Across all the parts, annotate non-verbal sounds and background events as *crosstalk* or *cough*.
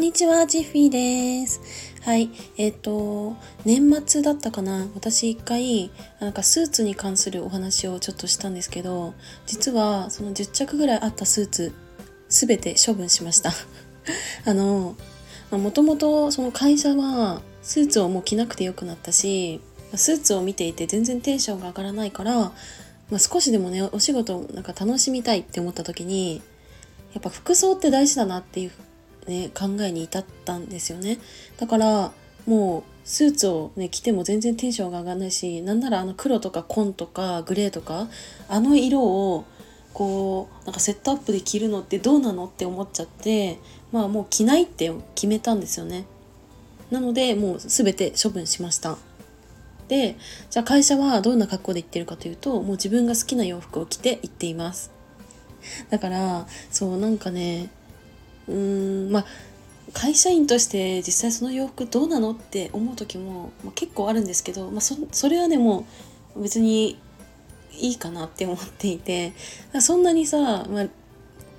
んにちは、ジッフィーです。はい、えっ、ー、と、年末だったかな私一回、なんかスーツに関するお話をちょっとしたんですけど、実はその10着ぐらいあったスーツ、すべて処分しました。*laughs* あの、もともとその会社はスーツをもう着なくてよくなったし、スーツを見ていて全然テンションが上がらないから、まあ、少しでもね、お仕事なんか楽しみたいって思った時に、やっぱ服装って大事だなっていうね、考えに至ったんですよね。だからもうスーツをね着ても全然テンションが上がらないしなんならあの黒とか紺とかグレーとかあの色をこうなんかセットアップで着るのってどうなのって思っちゃってまあもう着ないって決めたんですよね。なのでもう全て処分しました。でじゃあ会社はどんな格好で行ってるかというともう自分が好きな洋服を着て行っています。だからそうなんかねうーんまあ会社員として実際その洋服どうなのって思う時も、まあ、結構あるんですけど、まあ、そそれはねも別にいいかなって思っていてそんなにさ、まあ、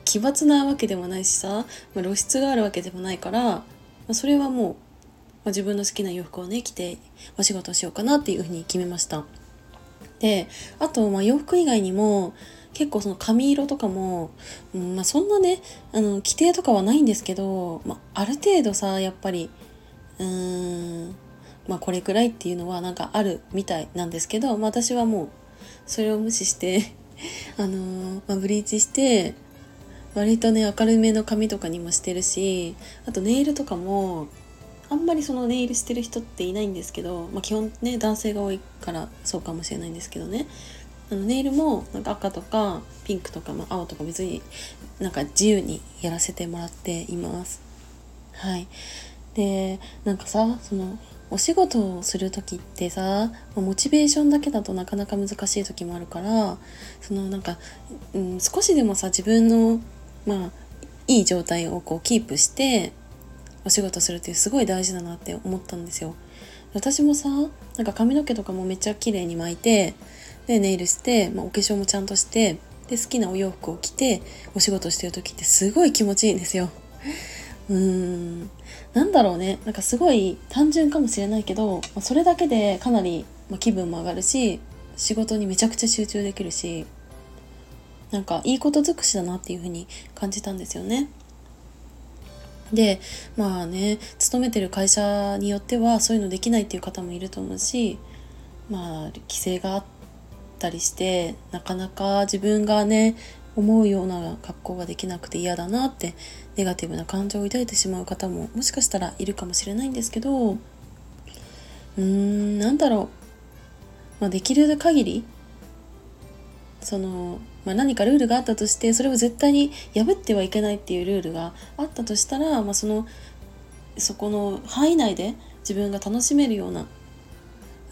奇抜なわけでもないしさ、まあ、露出があるわけでもないから、まあ、それはもう、まあ、自分の好きな洋服をね着てお仕事しようかなっていうふうに決めました。であと、まあ、洋服以外にも結構その髪色とかも、うんまあ、そんなねあの規定とかはないんですけど、まあ、ある程度さやっぱりうーんまあこれくらいっていうのはなんかあるみたいなんですけど、まあ、私はもうそれを無視して *laughs* あのー、まあ、ブリーチして割とね明るめの髪とかにもしてるしあとネイルとかもあんまりそのネイルしてる人っていないんですけど、まあ、基本ね男性が多いからそうかもしれないんですけどね。あのネイルもなんか赤とかピンクとか、ま、青とか別になんか自由にやらせてもらっています。はい。で、なんかさ、そのお仕事をする時ってさモチベーションだけだとなかなか難しい時もあるからそのなんか、うん、少しでもさ自分のまあいい状態をこうキープしてお仕事するっていうすごい大事だなって思ったんですよ。私もさなんか髪の毛とかもめっちゃ綺麗に巻いてでネイルして、まあ、お化粧もちゃんとしてで好きなお洋服を着てお仕事してる時ってすごい気持ちいいんですよ。うーんなんだろうねなんかすごい単純かもしれないけど、まあ、それだけでかなり、ま、気分も上がるし仕事にめちゃくちゃ集中できるしなんかいいこと尽くしだなっていう風に感じたんですよね。でまあね勤めてる会社によってはそういうのできないっていう方もいると思うしまあ規制があったりしてなかなか自分がね思うような格好ができなくて嫌だなってネガティブな感情を抱いてしまう方ももしかしたらいるかもしれないんですけどうーんなんだろう、まあ、できる限りその、まあ、何かルールがあったとしてそれを絶対に破ってはいけないっていうルールがあったとしたら、まあ、そのそこの範囲内で自分が楽しめるような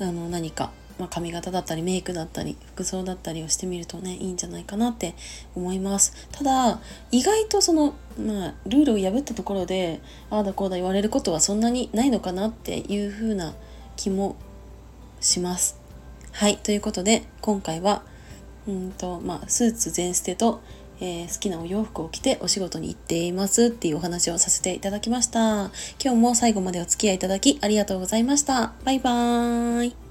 あの何か、まあ、髪型だったりメイクだったり服装だったりをしてみるとねいいんじゃないかなって思いますただ意外とその、まあ、ルールを破ったところでああだこうだ言われることはそんなにないのかなっていう風な気もしますはいということで今回はうんとまあ、スーツ全捨てと、えー、好きなお洋服を着てお仕事に行っていますっていうお話をさせていただきました。今日も最後までお付き合いいただきありがとうございました。バイバーイ。